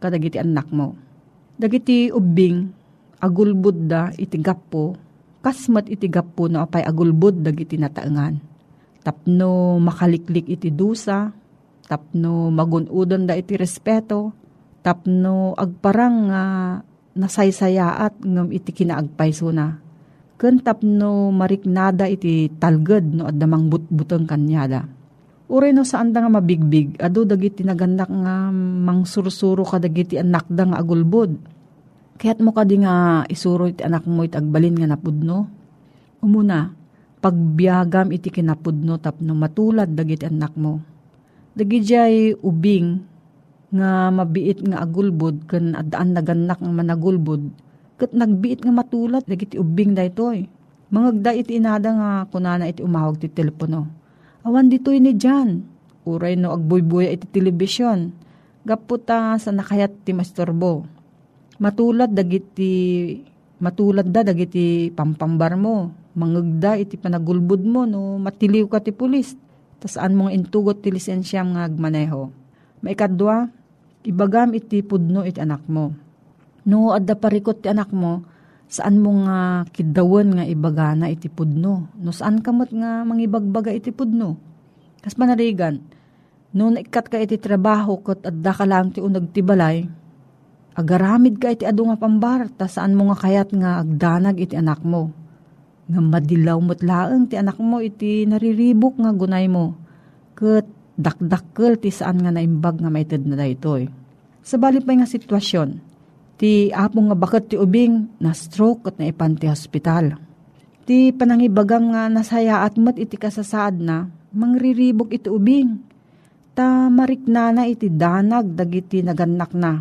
kadagiti anak mo. Dagiti ubing, agulbud da iti gapo, kasmat iti gapo no apay agulbud dagiti nataengan. Tapno makaliklik iti dusa, tapno magunudon da iti respeto, tapno agparang nga nasaysayaat ngam iti kinaagpayso na. Ken tapno mariknada iti talged no addamang butbuteng kanyada Uray no saan da nga mabigbig, ado dagiti naganak nga mangsursuro ka dagiti anak da nga agulbod. Kaya't mo ka di nga isuro iti anak mo iti agbalin nga napudno. Umuna, pagbiagam iti kinapudno tapno matulad dagiti anak mo. Dagiti ubing nga mabiit nga agulbod kan adaan naganak nga managulbod kat nagbiit nga matulad dagiti ubing daytoy. Mangagda iti inada nga kunana iti umawag ti telepono Awan dito ni Jan. Uray no agbuybuya iti telebisyon. Gaputa sa nakayat ti masturbo. Matulad dagiti matulad da dagiti pampambar mo. Mangagda iti panagulbud mo no matiliw ka ti pulis. Tasaan mong intugot ti lisensya nga agmaneho. Maikadwa, ibagam iti pudno iti anak mo. No adda parikot ti anak mo, saan mo nga kidawan nga ibagana iti pudno. No saan kamot nga mangibagbaga iti pudno. Kas manarigan, no naikat ka iti trabaho kat adda ka lang ti unag ti balay, agaramid ka iti adu nga pambar, ta saan mo nga kayat nga agdanag iti anak mo. Nga madilaw mo't laeng ti anak mo iti nariribok nga gunay mo. Kat dakdakkel ti saan nga naimbag nga maited na daytoy. Sa bali pa nga sitwasyon, Ti apong nga bakat ti ubing na stroke at na ipan ti hospital. Ti panangibagang nga nasaya at mat iti kasasaad na, mangriribok iti ubing. Ta mariknana iti danag dagiti naganak na.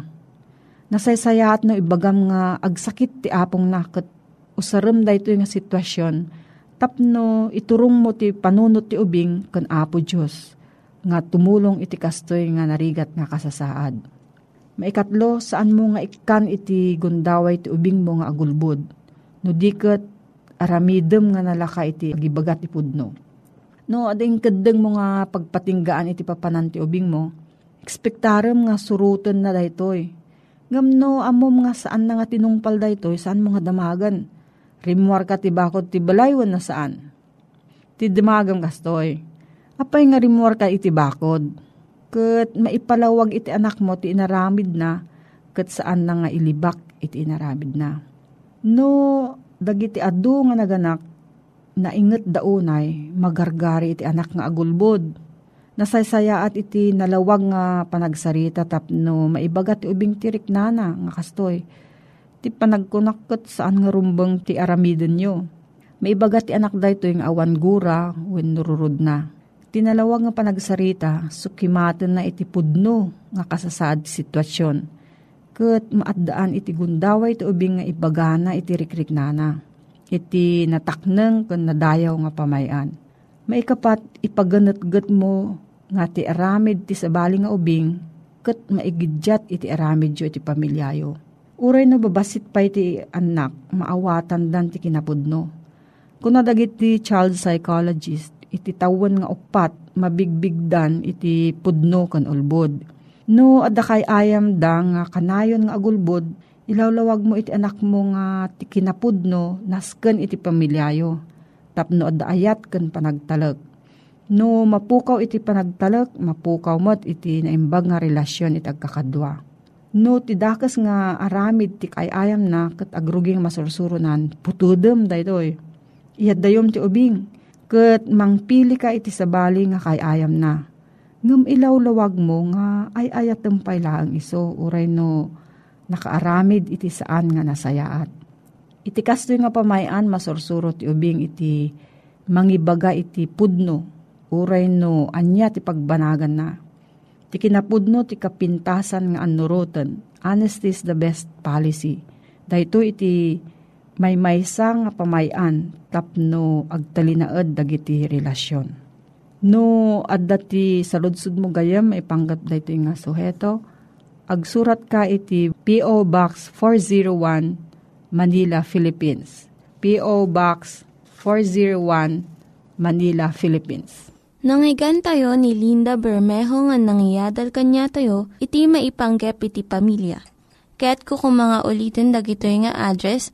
Nasaysaya at no ibagam nga agsakit ti apong nakat usaram da ito nga sitwasyon. Tapno iturong mo ti panunot ti ubing kan apo Diyos nga tumulong iti kastoy nga narigat nga kasasaad Maikatlo, saan mo nga ikan iti gundaway ti ubing mo nga agulbod. No diket aramidem nga nalaka iti agibagat ti pudno. No, ading kadeng mo nga pagpatinggaan iti papanan ti ubing mo, ekspektarem nga surutan na daytoy. Ngam no, amom nga saan na nga tinungpal daytoy, saan mo nga damagan. Rimuar ka ti bakod ti balaywan na saan. Ti damagam kastoy. Apay nga rimuar ka iti bakod ket maipalawag iti anak mo ti inaramid na ket saan na nga ilibak iti inaramid na. No dagiti adu nga naganak nainget daunay magargari iti anak nga agulbod. Nasaysayaat iti nalawag nga panagsarita tapno maibagat ti ubing tirik nana nga kastoy. Ti panagkunakot saan nga rumbang ti aramiden nyo. Maibagat ti anak dayto yung awan gura when nururod na tinalawag nga panagsarita, sukimaten na iti pudno nga kasasad sitwasyon. Kat maaddaan iti gundaway iti ubing nga ibagana iti rikriknana. Iti natakneng kan nadayaw nga pamayan. Maikapat ipaganatgat mo nga ti aramid ti sabali nga ubing kat maigidyat iti aramid yo iti pamilyayo. Uray na babasit pa iti anak, maawatan dan ti kinapudno. Kung nadagit ti child psychologist, iti tawon nga upat mabigbigdan iti pudno kan ulbod. No adda kay ayam da nga kanayon nga agulbod, ilawlawag mo iti anak mo nga ti kinapudno nasken iti pamilyayo. Tapno adda ayat ken panagtalag. No mapukaw iti panagtalag, mapukaw mo't iti naimbag nga relasyon iti agkakadwa. No ti dakas nga aramid ti kayayam na kat agruging masursurunan, putudem daytoy. Iyad dayom ti ubing, Kat mangpili ka iti sabali nga kay ayam na. Ngam ilawlawag mo nga ay ayat tempay laang iso uray no nakaaramid iti saan nga nasayaat. Iti kasto nga pamayan masursuro ti ubing iti mangibaga iti pudno uray no anya ti pagbanagan na. Ti kinapudno ti kapintasan nga anuroten. Honesty is the best policy. Dahito iti may maysa nga pamayan tapno agtalinaed dagiti relasyon. No adda ti saludsud mo gayam ipanggap dayto nga suheto. Agsurat ka iti P.O. Box 401 Manila, Philippines. P.O. Box 401 Manila, Philippines. Nangyigan tayo ni Linda Bermejo nga nangyadal kanya tayo, iti maipanggep iti pamilya. Kaya't kukumanga ulitin dagito nga address,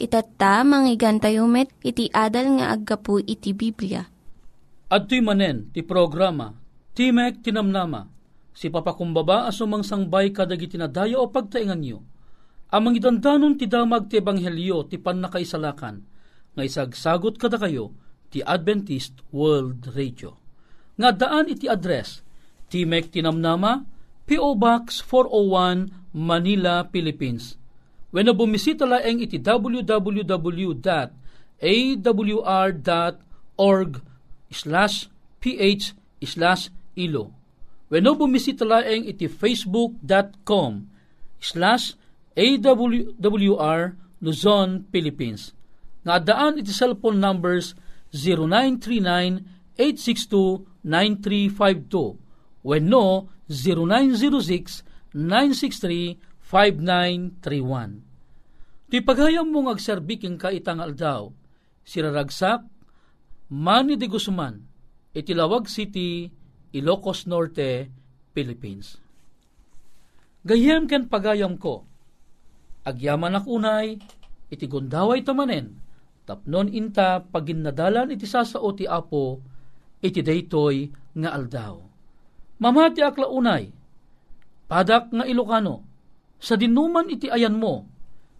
Itatta, manggigan tayo met, iti adal nga aggapu iti Biblia. At manen, ti programa, Timek Tinamnama, si papakumbaba asumang sangbay kadag itinadaya o pagtaingan nyo. Amang idandanon ti damag ti ebanghelyo ti pannakaisalakan, nga isagsagot kada kayo ti Adventist World Radio. Nga daan iti address, Timek Tinamnama, P.O. Box 401, Manila, Philippines. When na bumisita laeng iti www.awr.org slash ph slash ilo. When na bumisita laeng iti facebook.com slash awr Luzon, Philippines. Nga daan iti cellphone numbers 0939 862-9352 when no 0906-963-5931. Ti paghayam mong agserbiking ka itang aldaw, siraragsak, Manny de Guzman, Itilawag City, Ilocos Norte, Philippines. Gayem ken pagayam ko, agyaman akunay, iti gundaway tamanen, tapnon inta paginnadalan iti sasao ti apo, iti daytoy nga aldaw. Mamati akla unay, padak nga Ilocano, sa dinuman iti ayan mo,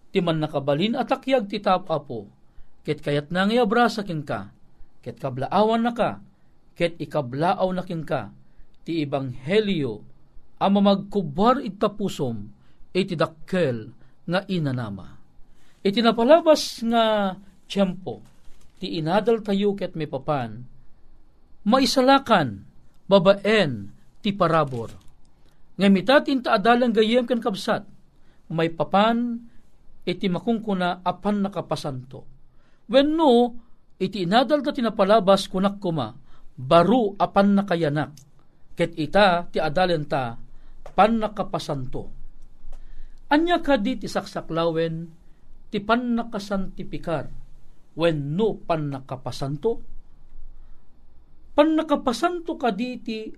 ti man nakabalin at akyag ti tapapo, ket kayat na nga abrasa ka, ket kablaawan na ka, ket ikablaaw na kin ka, ti ibanghelyo, ama magkubar itapusom, iti dakkel nga inanama. Iti napalabas nga tiyempo, ti inadal tayo ket may papan, maisalakan, babaen, ti parabor. Nga mitatin ta adalang gayem kan kabsat, may papan, iti makungkuna apan nakapasanto. When no, iti inadal ta tinapalabas kunak kuma, baru apan nakayanak, ket ita ti adalen ta, pan nakapasanto. Anya ka di ti saksaklawen, ti pan nakasantipikar, when no pan nakapasanto, pan nakapasanto ka diti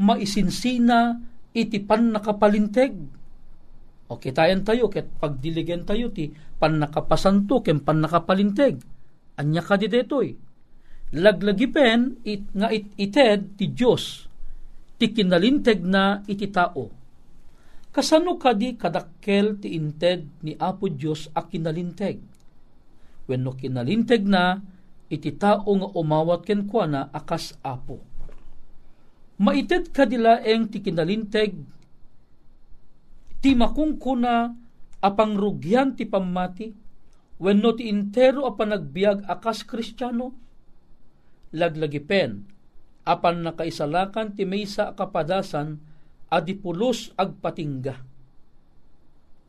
maisinsina iti pan nakapalinteg. O kitayan tayo, ket pagdiligen tayo ti pan nakapasanto ken pan nakapalinteg. Anya ka di detoy. Laglagipen it, nga it, ited ti Diyos ti kinalinteg na iti tao. Kasano kadi kadakkel ti inted ni Apo Diyos a kinalinteg? Wenno kinalinteg na iti tao nga umawat ken kuana akas apo. Maited kadilaeng ti kinalinteg ti makungkuna apang rugyan ti pamati wenno ti intero a panagbiag akas kristyano laglagipen apan nakaisalakan ti maysa kapadasan adipulos agpatingga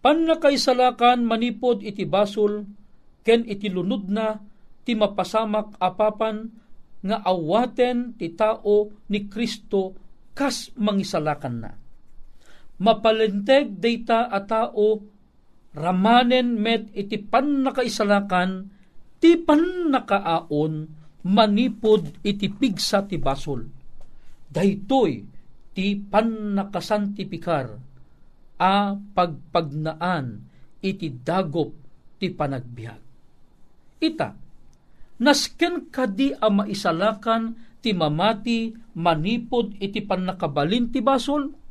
pan nakaisalakan manipod iti basol ken iti lunod na ti mapasamak apapan nga awaten ti tao ni Kristo kas mangisalakan na. Mapalenteg data a tao ramanen met iti pan nakaisalakan ti pan nakaaon manipod iti pigsa ti basol. Daytoy ti pan nakasantipikar a pagpagnaan iti dagop ti panagbiag. Ita, nasken kadi a maisalakan ti mamati manipod iti pannakabalin ti basol?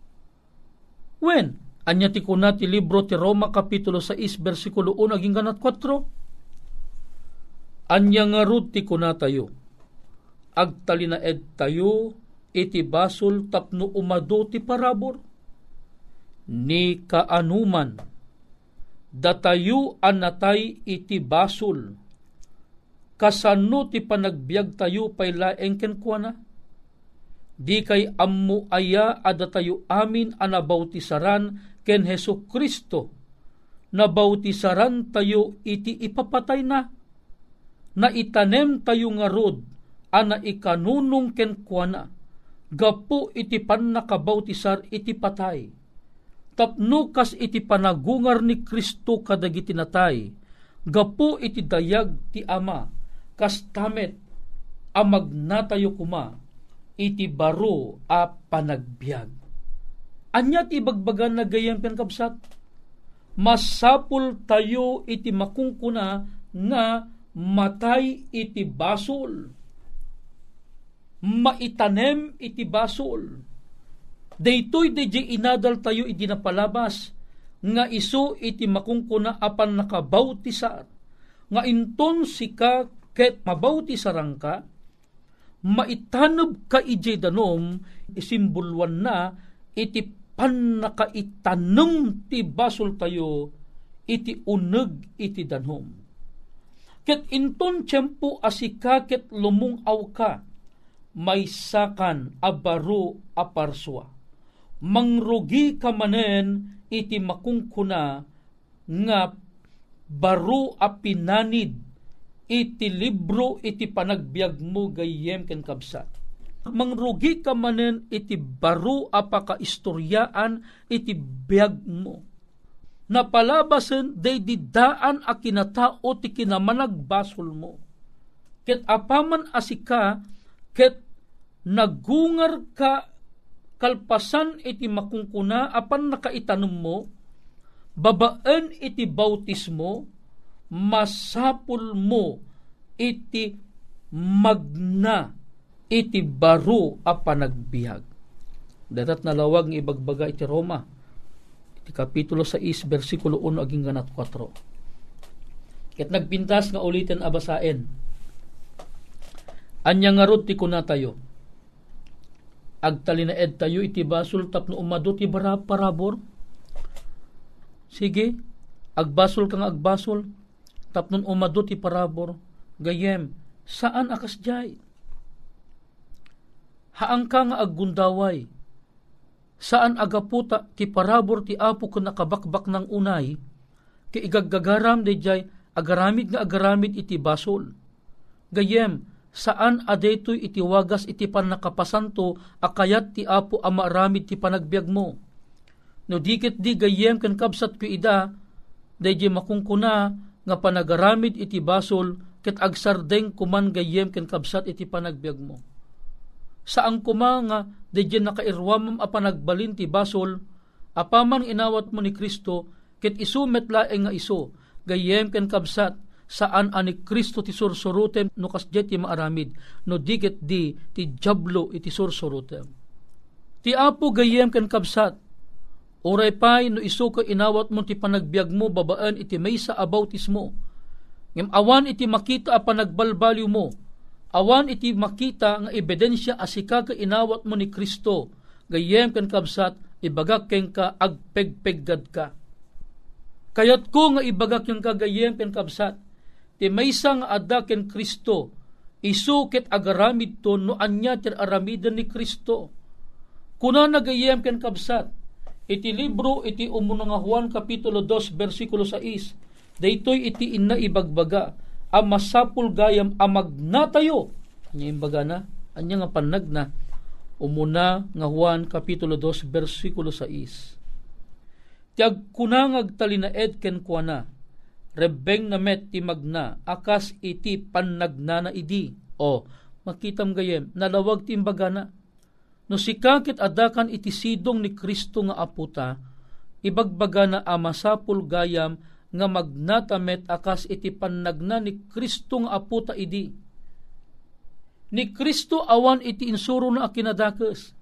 When, Anya ti kuna ti libro ti Roma kapitulo 6 versikulo 1 aging ganat 4. Anya nga rod ti kuna tayo. Agtalinaed tayo iti basol tapno umado ti parabor. Ni kaanuman datayo anatay iti basol. Kasano ti panagbiag tayo pay laeng kenkwana? Di kay ammo aya adatayo amin anabautisaran ken Heso Kristo. Na tayo iti ipapatay na. Na itanem tayo nga rod ana ikanunong ken kuana. Gapo iti pan nakabautisar iti patay. Tapno kas iti panagungar ni Kristo kadagiti natay. Gapo iti dayag ti ama. Kas tamet amag kuma iti baro a panagbiag Anya ti bagbagan na gayang penkabsat? Masapul tayo iti makungkuna nga matay iti basol. Maitanem iti basol. Daytoy DJ inadal tayo iti napalabas nga iso iti makungkuna apan nakabautisar nga inton sika ket mabautisarang ka maitanab ka ije danom isimbulwan na iti pan nakaitanong ti basol tayo iti uneg iti danhom. Ket inton tiyempo asika ket lumong aw ka, may sakan abaro aparswa. Mangrugi ka manen iti makungkuna nga baro a pinanid iti libro iti panagbiag mo gayem ken kabsat mangrugi ka manen iti baro apaka istoryaan iti biyag mo. Napalabasen day didaan a kinatao ti kinamanag basol mo. Ket apaman asika ket nagungar ka kalpasan iti makungkuna apan nakaitanong mo babaan iti bautismo masapul mo iti magna iti baro a panagbiag. Datat nalawag ng ibagbaga iti Roma, iti kapitulo 6, versikulo 1, aging ganat 4. Ket nagpintas nga ulitin abasaen. Anya nga rot ti kuna tayo. Agtalinaed tayo iti basol tapno umado ti bara parabor. Sige, agbasol kang agbasol tapnon umado ti parabor. Gayem, saan akas jay? haang ka nga aggundaway, saan agaputa ti parabor ti apo ko nakabakbak ng unay, ki igaggagaram di jay agaramid nga agaramid iti basol. Gayem, saan adetoy iti wagas iti pan nakapasanto akayat ti apo amaramid ti panagbiag mo. No dikit di gayem kan kabsat ko ida, dayjay makungkuna nga panagaramid iti basol ket agsardeng kuman gayem ken kabsat iti panagbiag mo saan kuma nga dedyan nakairwamam a panagbalin ti basol, apaman inawat mo ni Kristo, ket isu metlaeng nga iso, gayem ken kabsat, saan ani Kristo ti sursurutem no kasjet ti maaramid, no diget di ti jablo iti sursurutem. Ti apo gayem ken kabsat, Oray pay no iso ka inawat mo ti panagbiag mo babaan iti maysa abautismo. Ngem awan iti makita a panagbalbaliw mo, awan iti makita nga ebidensya asika ka inawat mo ni Kristo. Gayem ken kabsat ibagak ken ka agpegpeggad ka. Kayat ko nga ibagak yung kagayem ken kabsat. Ti maysa nga adda ken Kristo isu ket agaramid to no anya ti aramidan ni Kristo. Kuna nagayem ken kabsat iti libro iti umuno nga Juan kapitulo 2 bersikulo 6 daytoy iti inna ibagbaga. Ang masapul gayam amag natayo. Anya imbaga na, anya nga panag na, umuna nga Juan Kapitulo 2, versikulo 6. Tiag kunangag talinaed ken kuana, rebeng na met ti magna, akas iti panagna na idi. O, makitam gayem, nalawag ti imbaga na, no sikakit adakan iti sidong ni Kristo nga aputa, ibagbaga na amasapul gayam nga magnatamet akas iti pannagna ni Kristo nga aputa idi. Ni Kristo awan iti insuro na akinadakes.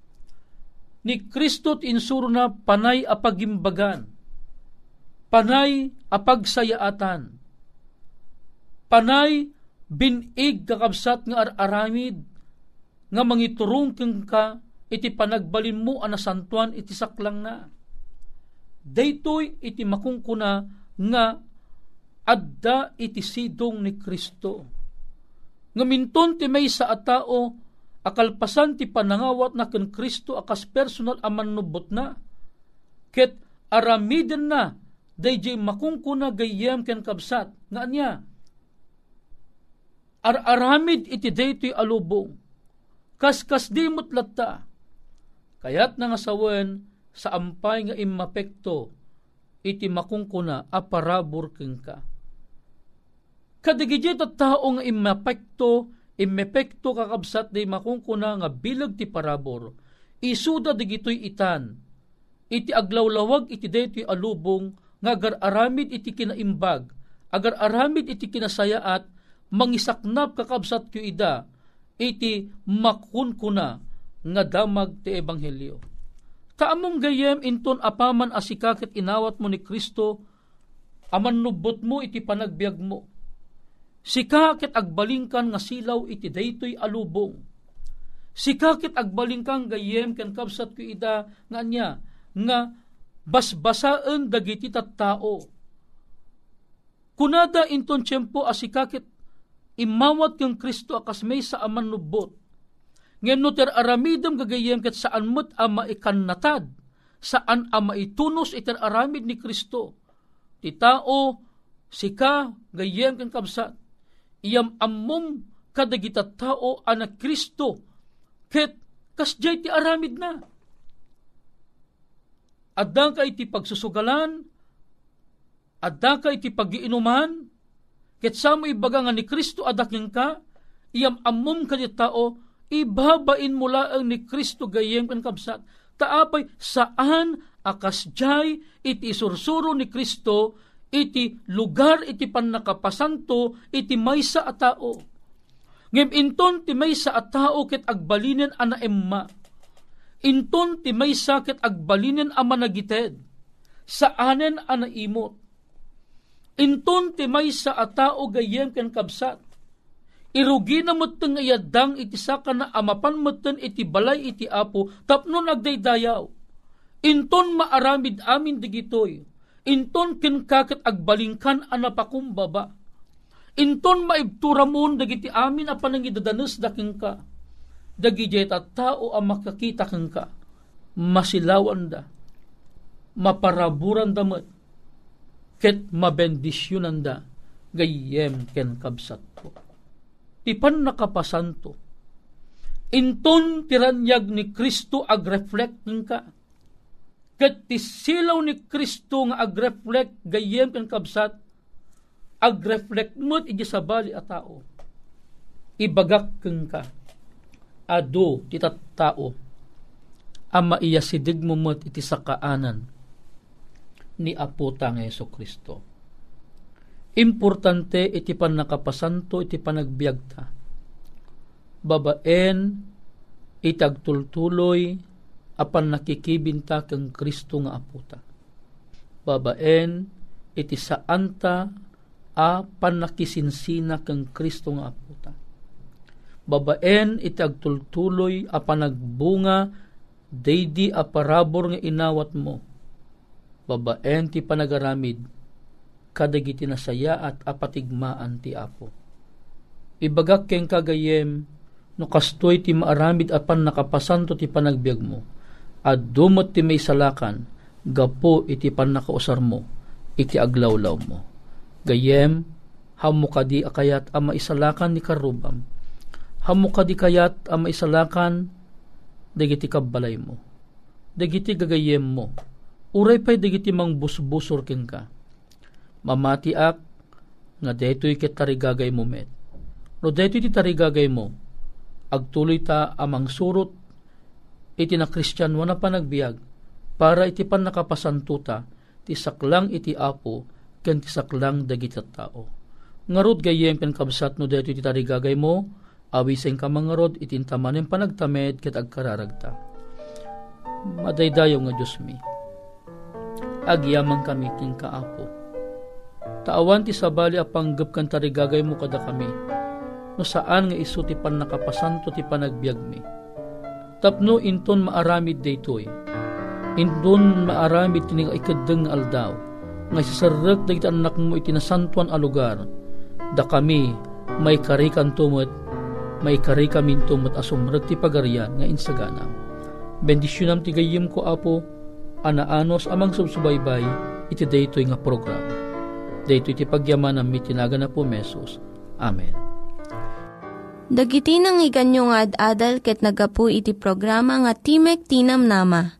ni Kristo insuro na panay apagimbagan, panay apagsayaatan, panay binig kakabsat nga ar-aramid, nga mangiturong ka, iti panagbalin mo anasantuan iti saklang na. Daytoy iti makungkuna nga adda iti sidong ni Kristo. Ngaminton ti may sa atao akalpasan ti panangawat na ken Kristo akas personal aman nubot na. Ket aramiden na dayjay makungkuna gayem ken kabsat nga anya. Ar-aramid iti daytoy alubong kaskas di mutlatta. Kayat nga sawen sa ampay nga imapekto iti makungkuna aparabor keng ka. Kadigidya tao nga imapekto, imepekto kakabsat di makungkuna nga bilag ti parabor, isuda digitoy itan, iti aglawlawag iti daytoy alubong nga agar aramid iti kinaimbag, agar aramid iti kinasayaat, mangisaknap kakabsat kyo ida, iti makunkuna nga damag ti ebanghelyo. Kaamong gayem inton apaman asikakit inawat mo ni Kristo, aman nubot mo iti panagbiag mo. Sikakit agbalingkan nga silaw iti daytoy alubong. Sikakit agbalingkan gayem ken kabsat ko ida nga anya nga basbasaan dagiti tattao. Kunada inton tiyempo asikakit imawat kang Kristo akas may sa aman nubot. Ngayon no ter aramidam gagayem kat saan mo't ama ikannatad, saan ama itunos iter aramid ni Kristo. Ti tao, sika, gayem kang kabsat, iyam ammom kadagita tao anak Kristo, ket kasjay ti aramid na. Adda ka iti pagsusugalan, adda ka iti pagiinuman, Ket mo ibaga nga ni Kristo adaking ka, iyam ammom ka tao, ibabain mula ang ni Kristo gayem kan kabsat. Taapay saan akas jay iti sursuro ni Kristo iti lugar iti panakapasanto iti maysa a tao. Ngem inton ti maysa a tao ket agbalinen ana emma. Inton ti maysa ket agbalinen a managited. Saanen ana imot Inton ti may sa atao gayem ken kabsat. Irugi na muteng ayadang iti saka na amapan muten iti balay iti apo tapnon agdaydayaw. Inton maaramid amin digitoy. Inton kinkakat agbalingkan anapakumbaba. Inton maibturamon dagiti amin a panangidadanes daking ka. Dagijay at tao ang makakita kang ka. Masilawan da. Maparaburan damat ket mabendisyonan da gayem ken kabsat ko. Tipan nakapasanto. Inton tiranyag ni Kristo agreflect ka. Ket tisilaw ni Kristo nga agreflect gayem ken kabsat agreflect mo't iti sabali a tao. Ibagak keng ka. Ado ti tao. Ama iya sidig mo mo't iti sakaanan ni Apo tang Yeso Kristo. Importante iti pan nakapasanto iti panagbiagta. Babaen itagtultuloy apan nakikibinta kang Kristo nga aputa. Babaen iti saanta a panakisinsina kang Kristo nga aputa. Babaen iti agtultuloy a panagbunga daydi a parabor nga inawat mo babaen ti panagaramid kadagiti nasaya at apatigmaan ti Apo. Ibagak keng kagayem no kastoy ti maaramid apan nakapasanto ti panagbiag mo at dumot ti may salakan gapo iti pan nakausar mo iti aglawlaw mo. Gayem hamo kadi akayat ama isalakan ni karubam. Hamo kadi kayat ama isalakan dagiti kabalay mo. Dagiti gagayem mo Uray pa'y digiti mang busbusor ken ka. Mamati ak, nga deto'y ket tarigagay mo met. No deto'y ti tarigagay mo, agtuloy ta amang surot, iti na Kristyan na panagbiag, para iti pan nakapasantuta, ti saklang iti apo, ken ti saklang dagiti tao. Ngarod gayem pen kabsat no deto'y ti tarigagay mo, awiseng ka mga rod, itintamanin panagtamed ket agkararagta Madaydayo nga Diyos mi. Agyamang kami king kaapo. Taawan ti sabali a panggap kan tarigagay mo kada kami. No saan nga iso ti pan nakapasanto ti panagbiag mi. Tapno inton maaramid daytoy. Inton maaramid ti nga ikadeng aldaw. Nga sisarek dagiti anak mo iti nasantuan a lugar. Da kami may karikan tumot may karika mintumot asumrag ti pagarian nga insagana. Bendisyonam ti gayim ko apo, anaanos amang subsubaybay, iti daytoy nga program. Daytoy ti pagyaman ang mitinaga na po mesos. Amen. Dagiti nang iganyo nga ad-adal ket nagapu iti programa nga Timek Tinam Nama.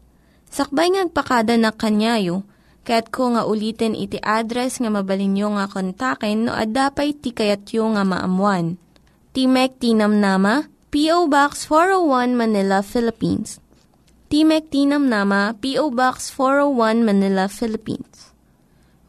Sakbay ngagpakada na kanyayo, ket ko nga ulitin iti address nga mabalinyo nga kontaken no ad-dapay tikayatyo nga maamuan. Timek Tinam Nama, P.O. Box 401 Manila, Philippines. Timek Tinam Nama, P.O. Box 401 Manila, Philippines.